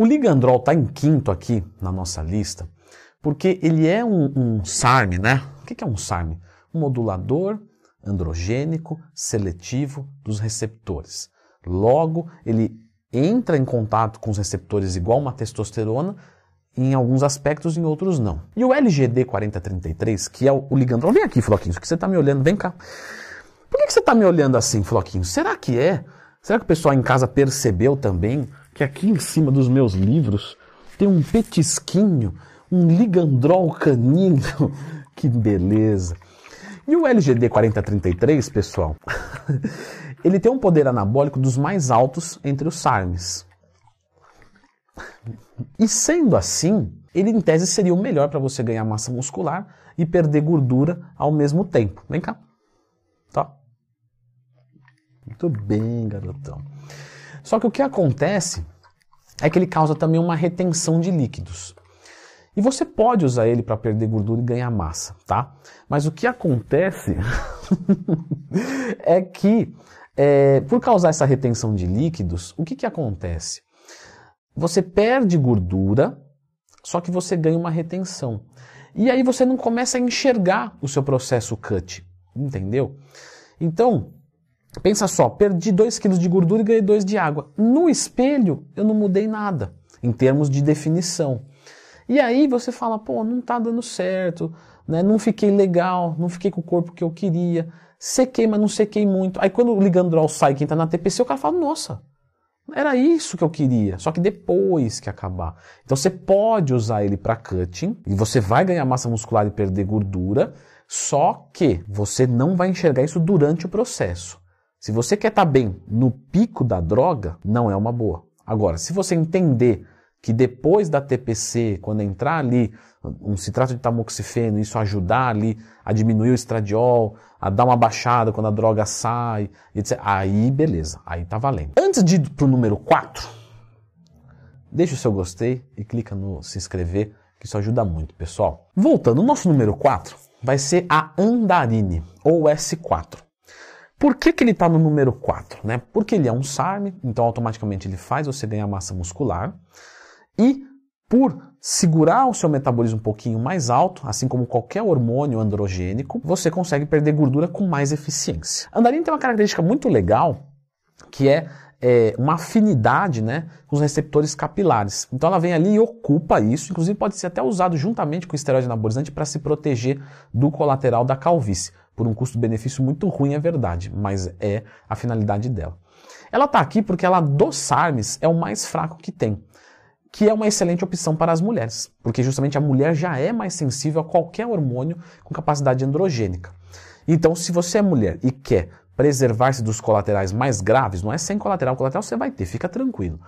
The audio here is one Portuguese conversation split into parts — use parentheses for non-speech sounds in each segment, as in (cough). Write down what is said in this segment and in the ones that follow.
O ligandrol está em quinto aqui na nossa lista, porque ele é um, um SARM, né? O que é um SARM? Um modulador androgênico seletivo dos receptores. Logo, ele entra em contato com os receptores igual uma testosterona, em alguns aspectos, em outros não. E o LGD 4033, que é o, o ligandrol, vem aqui, Floquinho, que você está me olhando, vem cá. Por que, que você está me olhando assim, Floquinho? Será que é? Será que o pessoal em casa percebeu também que aqui em cima dos meus livros tem um petisquinho, um ligandrol canino? (laughs) que beleza! E o LGD 4033, pessoal, (laughs) ele tem um poder anabólico dos mais altos entre os SARMs. E sendo assim, ele em tese seria o melhor para você ganhar massa muscular e perder gordura ao mesmo tempo. Vem cá. Tá? Muito bem, garotão. Só que o que acontece é que ele causa também uma retenção de líquidos. E você pode usar ele para perder gordura e ganhar massa, tá? Mas o que acontece (laughs) é que, é, por causar essa retenção de líquidos, o que, que acontece? Você perde gordura, só que você ganha uma retenção. E aí você não começa a enxergar o seu processo cut, entendeu? Então, pensa só, perdi 2 kg de gordura e ganhei 2 de água. No espelho, eu não mudei nada, em termos de definição. E aí você fala, pô, não tá dando certo, né? Não fiquei legal, não fiquei com o corpo que eu queria, sequei, mas não sequei muito. Aí quando o ligandrol sai, quem tá na TPC, o cara fala, nossa, era isso que eu queria, só que depois que acabar. Então você pode usar ele para cutting e você vai ganhar massa muscular e perder gordura, só que você não vai enxergar isso durante o processo. Se você quer estar tá bem no pico da droga, não é uma boa. Agora, se você entender que depois da TPC, quando entrar ali um citrato de tamoxifeno, isso ajudar ali a diminuir o estradiol, a dar uma baixada quando a droga sai, etc. Aí beleza, aí tá valendo. Antes de ir pro número 4, deixa o seu gostei e clica no se inscrever, que isso ajuda muito, pessoal. Voltando, o nosso número 4 vai ser a andarine, ou S4. Por que, que ele está no número 4? Né? Porque ele é um SARM, então automaticamente ele faz você ganhar massa muscular. E por segurar o seu metabolismo um pouquinho mais alto, assim como qualquer hormônio androgênico, você consegue perder gordura com mais eficiência. A andarina tem uma característica muito legal, que é, é, uma afinidade né, com os receptores capilares. Então ela vem ali e ocupa isso, inclusive pode ser até usado juntamente com esteroide anabolizante para se proteger do colateral da calvície. Por um custo-benefício muito ruim, é verdade, mas é a finalidade dela. Ela está aqui porque ela dos SARMs é o mais fraco que tem que é uma excelente opção para as mulheres, porque justamente a mulher já é mais sensível a qualquer hormônio com capacidade androgênica. Então, se você é mulher e quer preservar-se dos colaterais mais graves, não é sem colateral, colateral você vai ter, fica tranquilo.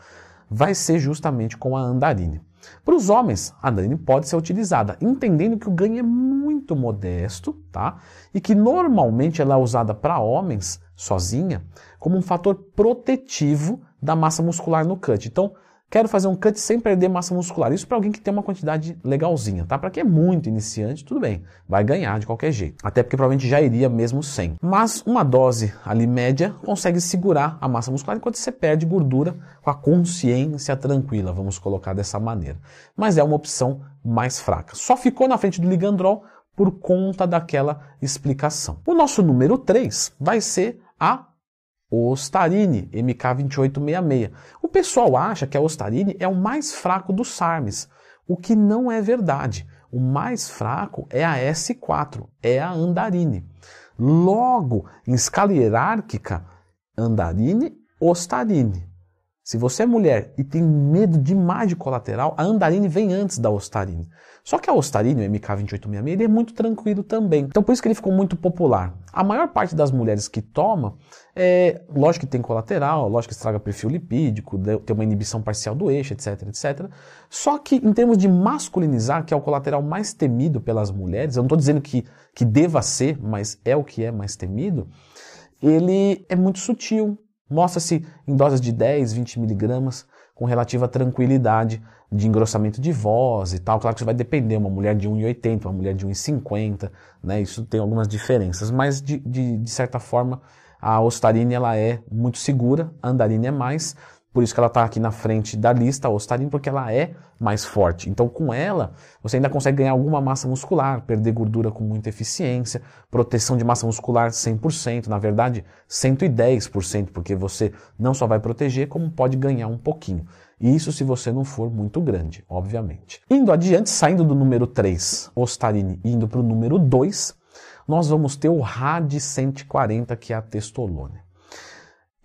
Vai ser justamente com a andarine. Para os homens, a andarine pode ser utilizada, entendendo que o ganho é muito modesto, tá? E que normalmente ela é usada para homens sozinha como um fator protetivo da massa muscular no cut. Então, Quero fazer um cut sem perder massa muscular. Isso para alguém que tem uma quantidade legalzinha, tá? Para quem é muito iniciante, tudo bem, vai ganhar de qualquer jeito. Até porque provavelmente já iria mesmo sem. Mas uma dose ali média consegue segurar a massa muscular enquanto você perde gordura com a consciência tranquila, vamos colocar dessa maneira. Mas é uma opção mais fraca. Só ficou na frente do ligandrol por conta daquela explicação. O nosso número 3 vai ser a Ostarine, MK2866. O pessoal acha que a Ostarine é o mais fraco dos SARMs, o que não é verdade. O mais fraco é a S4, é a Andarine. Logo, em escala hierárquica, Andarine, Ostarine. Se você é mulher e tem medo demais de colateral, a Andarine vem antes da Ostarine. Só que a Ostarine, o MK2866, ele é muito tranquilo também. Então por isso que ele ficou muito popular. A maior parte das mulheres que toma, é, lógico que tem colateral, lógico que estraga perfil lipídico, tem uma inibição parcial do eixo, etc, etc. Só que em termos de masculinizar, que é o colateral mais temido pelas mulheres, eu não estou dizendo que, que deva ser, mas é o que é mais temido, ele é muito sutil. Mostra-se em doses de 10, 20 miligramas, com relativa tranquilidade de engrossamento de voz e tal. Claro que isso vai depender, uma mulher de 1,80, uma mulher de 1,50, né? Isso tem algumas diferenças, mas de, de, de certa forma a ostarine ela é muito segura, a andarine é mais, Por isso que ela está aqui na frente da lista, ostarine, porque ela é mais forte. Então, com ela, você ainda consegue ganhar alguma massa muscular, perder gordura com muita eficiência, proteção de massa muscular 100%, na verdade, 110%, porque você não só vai proteger, como pode ganhar um pouquinho. Isso se você não for muito grande, obviamente. Indo adiante, saindo do número 3, ostarine, indo para o número 2, nós vamos ter o RAD 140, que é a testolone.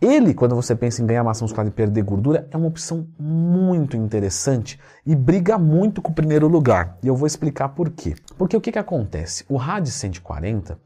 Ele, quando você pensa em ganhar massa muscular e perder gordura, é uma opção muito interessante e briga muito com o primeiro lugar. E eu vou explicar por quê. Porque o que, que acontece? O RAD 140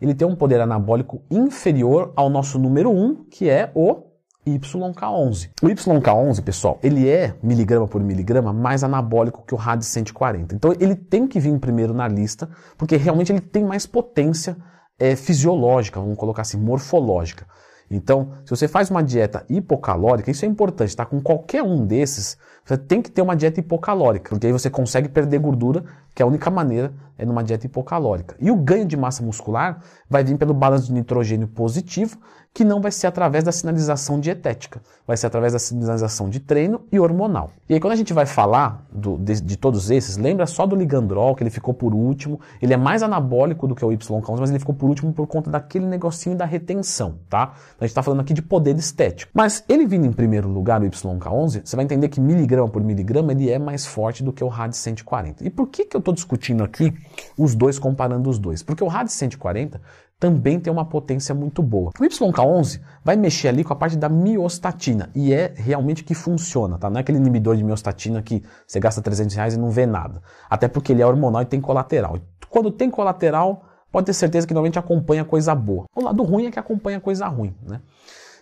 ele tem um poder anabólico inferior ao nosso número 1, que é o YK11. O YK11, pessoal, ele é miligrama por miligrama mais anabólico que o RAD 140. Então ele tem que vir primeiro na lista, porque realmente ele tem mais potência é, fisiológica, vamos colocar assim, morfológica. Então, se você faz uma dieta hipocalórica, isso é importante, tá? Com qualquer um desses, você tem que ter uma dieta hipocalórica, porque aí você consegue perder gordura, que é a única maneira é numa dieta hipocalórica. E o ganho de massa muscular vai vir pelo balanço de nitrogênio positivo, que não vai ser através da sinalização dietética, vai ser através da sinalização de treino e hormonal. E aí quando a gente vai falar do, de, de, todos esses, lembra só do ligandrol, que ele ficou por último, ele é mais anabólico do que o YK11, mas ele ficou por último por conta daquele negocinho da retenção, tá? A gente está falando aqui de poder estético. Mas ele vindo em primeiro lugar, o YK11, você vai entender que miligrama por miligrama ele é mais forte do que o RAD 140. E por que, que eu estou discutindo aqui os dois, comparando os dois? Porque o RAD 140 também tem uma potência muito boa. O YK11 vai mexer ali com a parte da miostatina e é realmente que funciona, tá? Não é aquele inibidor de miostatina que você gasta 300 reais e não vê nada. Até porque ele é hormonal e tem colateral. Quando tem colateral, pode ter certeza que normalmente acompanha coisa boa. O lado ruim é que acompanha coisa ruim, né?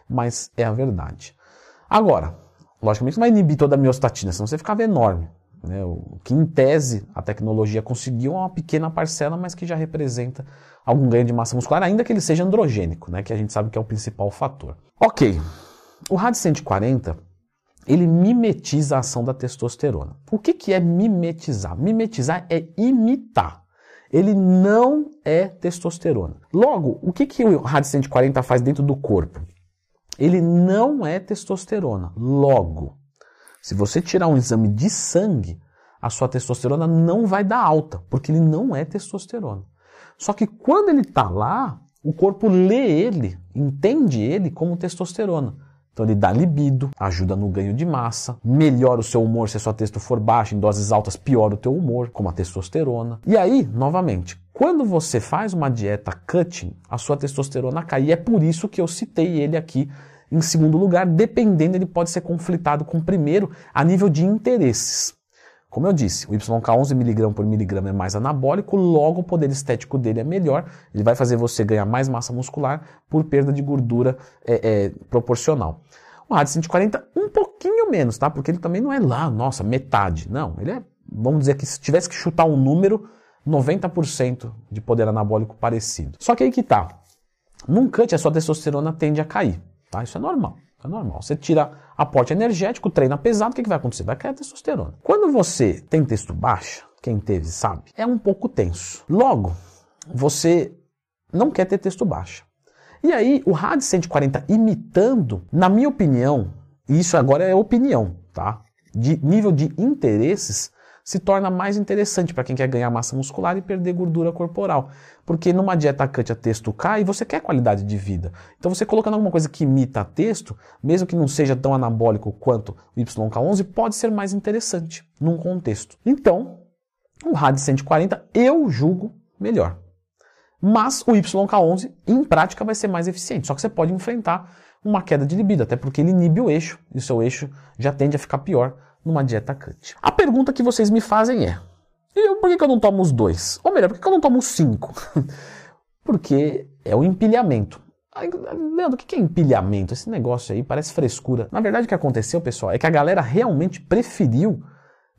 Mas é a verdade. Agora, logicamente não vai inibir toda a miostatina, senão você ficava enorme. Né? O que em tese a tecnologia conseguiu é uma pequena parcela, mas que já representa algum ganho de massa muscular, ainda que ele seja androgênico, né? que a gente sabe que é o principal fator. Ok, o RAD 140 ele mimetiza a ação da testosterona. O que, que é mimetizar? Mimetizar é imitar. Ele não é testosterona. Logo, o que, que o RAD 140 faz dentro do corpo? Ele não é testosterona. Logo, se você tirar um exame de sangue, a sua testosterona não vai dar alta, porque ele não é testosterona. Só que quando ele está lá, o corpo lê ele, entende ele como testosterona. Então ele dá libido, ajuda no ganho de massa, melhora o seu humor se a sua testo for baixa, em doses altas piora o teu humor, como a testosterona. E aí, novamente, quando você faz uma dieta cutting, a sua testosterona cai. E é por isso que eu citei ele aqui em segundo lugar, dependendo, ele pode ser conflitado com o primeiro a nível de interesses. Como eu disse, o YK 11 mg por miligrama é mais anabólico, logo o poder estético dele é melhor, ele vai fazer você ganhar mais massa muscular por perda de gordura é, é, proporcional. O RAD 140, um pouquinho menos, tá? Porque ele também não é lá, nossa, metade. Não, ele é, vamos dizer que se tivesse que chutar um número, 90% de poder anabólico parecido. Só que aí que tá. Num cut, a sua testosterona tende a cair. Tá? Isso é normal. É normal. Você tira aporte energético, treina pesado, o que, que vai acontecer? Vai a testosterona. Quando você tem texto baixo, quem teve sabe, é um pouco tenso. Logo, você não quer ter texto baixo. E aí, o RAD 140 imitando, na minha opinião, isso agora é opinião, tá? De nível de interesses, se torna mais interessante para quem quer ganhar massa muscular e perder gordura corporal. Porque numa dieta cut a texto cai você quer qualidade de vida. Então você colocando alguma coisa que imita texto, mesmo que não seja tão anabólico quanto o YK11, pode ser mais interessante num contexto. Então, o RAD 140 eu julgo melhor. Mas o YK11, em prática, vai ser mais eficiente. Só que você pode enfrentar uma queda de libido, até porque ele inibe o eixo, e o seu eixo já tende a ficar pior numa dieta cut. A pergunta que vocês me fazem é: eu, por que, que eu não tomo os dois? Ou melhor, por que, que eu não tomo os cinco? (laughs) Porque é o empilhamento. Leandro, o que é empilhamento? Esse negócio aí parece frescura. Na verdade, o que aconteceu, pessoal, é que a galera realmente preferiu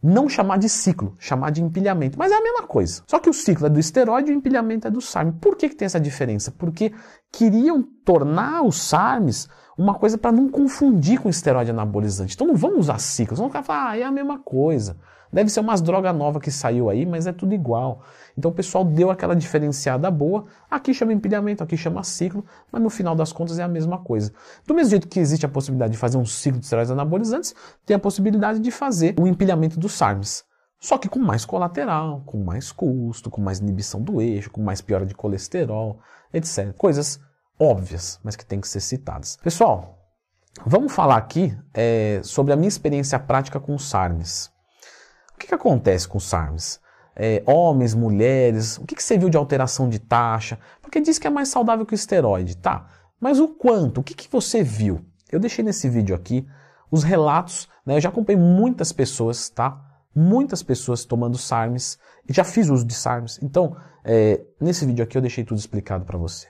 não chamar de ciclo, chamar de empilhamento. Mas é a mesma coisa. Só que o ciclo é do esteroide e o empilhamento é do SARM. Por que, que tem essa diferença? Porque queriam tornar os SARMs uma coisa para não confundir com esteroide anabolizante. Então não vamos usar ciclos, vamos falar, ah, é a mesma coisa. Deve ser umas drogas novas que saiu aí, mas é tudo igual. Então o pessoal deu aquela diferenciada boa, aqui chama empilhamento, aqui chama ciclo, mas no final das contas é a mesma coisa. Do mesmo jeito que existe a possibilidade de fazer um ciclo de esteroides anabolizantes, tem a possibilidade de fazer o empilhamento dos SARMs. Só que com mais colateral, com mais custo, com mais inibição do eixo, com mais piora de colesterol, etc. Coisas óbvias, mas que têm que ser citadas. Pessoal, vamos falar aqui é, sobre a minha experiência prática com SARMs. O que, que acontece com SARMs? É, homens, mulheres, o que, que você viu de alteração de taxa? Porque diz que é mais saudável que o esteroide, tá? Mas o quanto? O que, que você viu? Eu deixei nesse vídeo aqui os relatos, né? Eu já acompanhei muitas pessoas, tá? Muitas pessoas tomando SARMs, e já fiz uso de SARMs. Então, é, nesse vídeo aqui eu deixei tudo explicado para você.